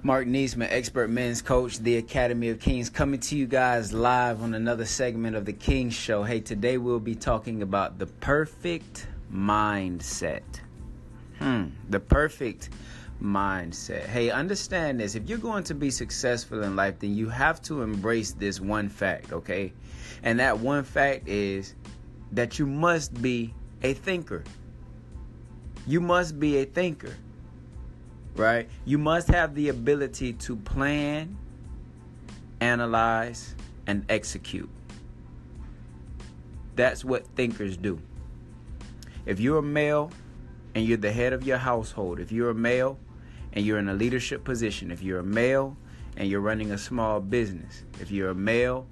Mark Niesman, expert men's coach, the Academy of Kings, coming to you guys live on another segment of the Kings Show. Hey, today we'll be talking about the perfect mindset. Hmm, the perfect mindset. Hey, understand this. If you're going to be successful in life, then you have to embrace this one fact, okay? And that one fact is that you must be a thinker. You must be a thinker right? You must have the ability to plan, analyze, and execute. That's what thinkers do. If you're a male and you're the head of your household, if you're a male and you're in a leadership position, if you're a male and you're running a small business, if you're a male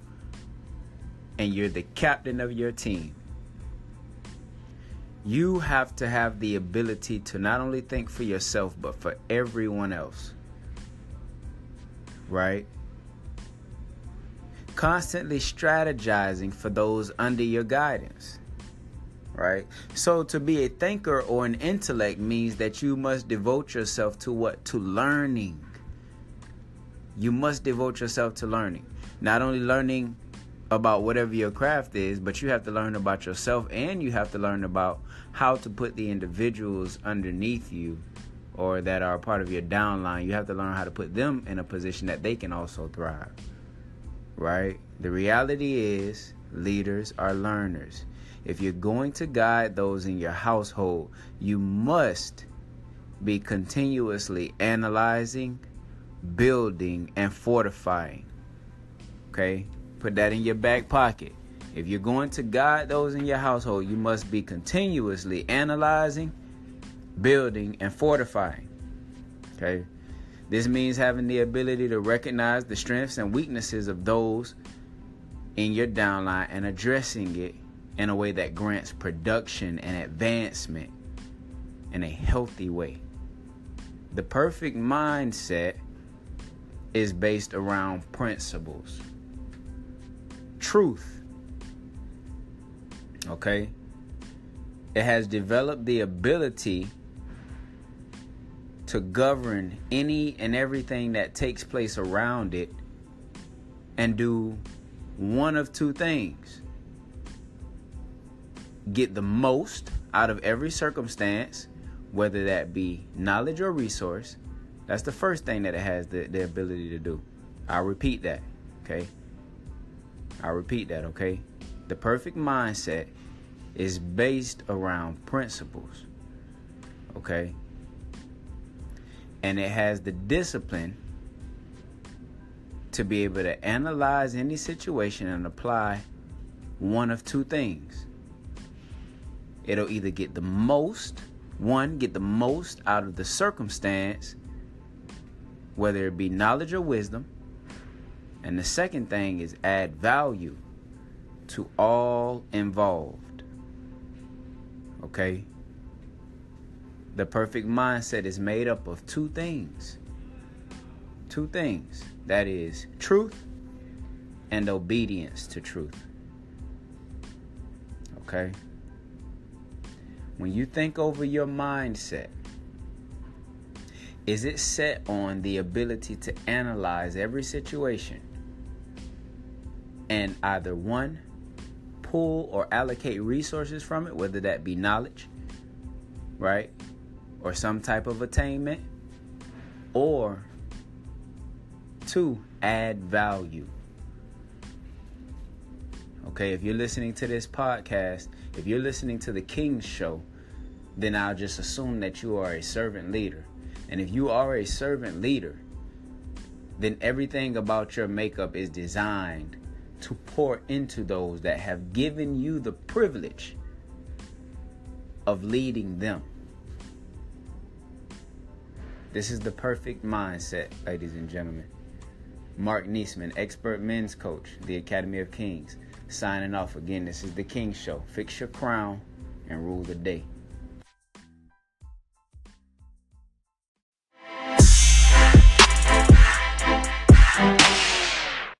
and you're the captain of your team, you have to have the ability to not only think for yourself, but for everyone else. Right? Constantly strategizing for those under your guidance. Right? So to be a thinker or an intellect means that you must devote yourself to what? To learning. You must devote yourself to learning. Not only learning about whatever your craft is, but you have to learn about yourself and you have to learn about how to put the individuals underneath you or that are part of your downline. You have to learn how to put them in a position that they can also thrive. Right? The reality is, leaders are learners. If you're going to guide those in your household, you must be continuously analyzing, building, and fortifying. Okay? Put that in your back pocket. If you're going to guide those in your household, you must be continuously analyzing, building, and fortifying. Okay? This means having the ability to recognize the strengths and weaknesses of those in your downline and addressing it in a way that grants production and advancement in a healthy way. The perfect mindset is based around principles truth. Okay? It has developed the ability to govern any and everything that takes place around it and do one of two things get the most out of every circumstance, whether that be knowledge or resource. That's the first thing that it has the, the ability to do. I'll repeat that. Okay. I repeat that, okay? The perfect mindset is based around principles, okay? And it has the discipline to be able to analyze any situation and apply one of two things. It'll either get the most, one, get the most out of the circumstance, whether it be knowledge or wisdom, and the second thing is add value to all involved. Okay? The perfect mindset is made up of two things. Two things. That is truth and obedience to truth. Okay? When you think over your mindset, is it set on the ability to analyze every situation and either one, pull or allocate resources from it, whether that be knowledge, right, or some type of attainment, or two, add value. Okay, if you're listening to this podcast, if you're listening to the King's Show, then I'll just assume that you are a servant leader. And if you are a servant leader, then everything about your makeup is designed to pour into those that have given you the privilege of leading them. This is the perfect mindset, ladies and gentlemen. Mark Niesman, expert men's coach, the Academy of Kings, signing off again. This is the King Show. Fix your crown and rule the day.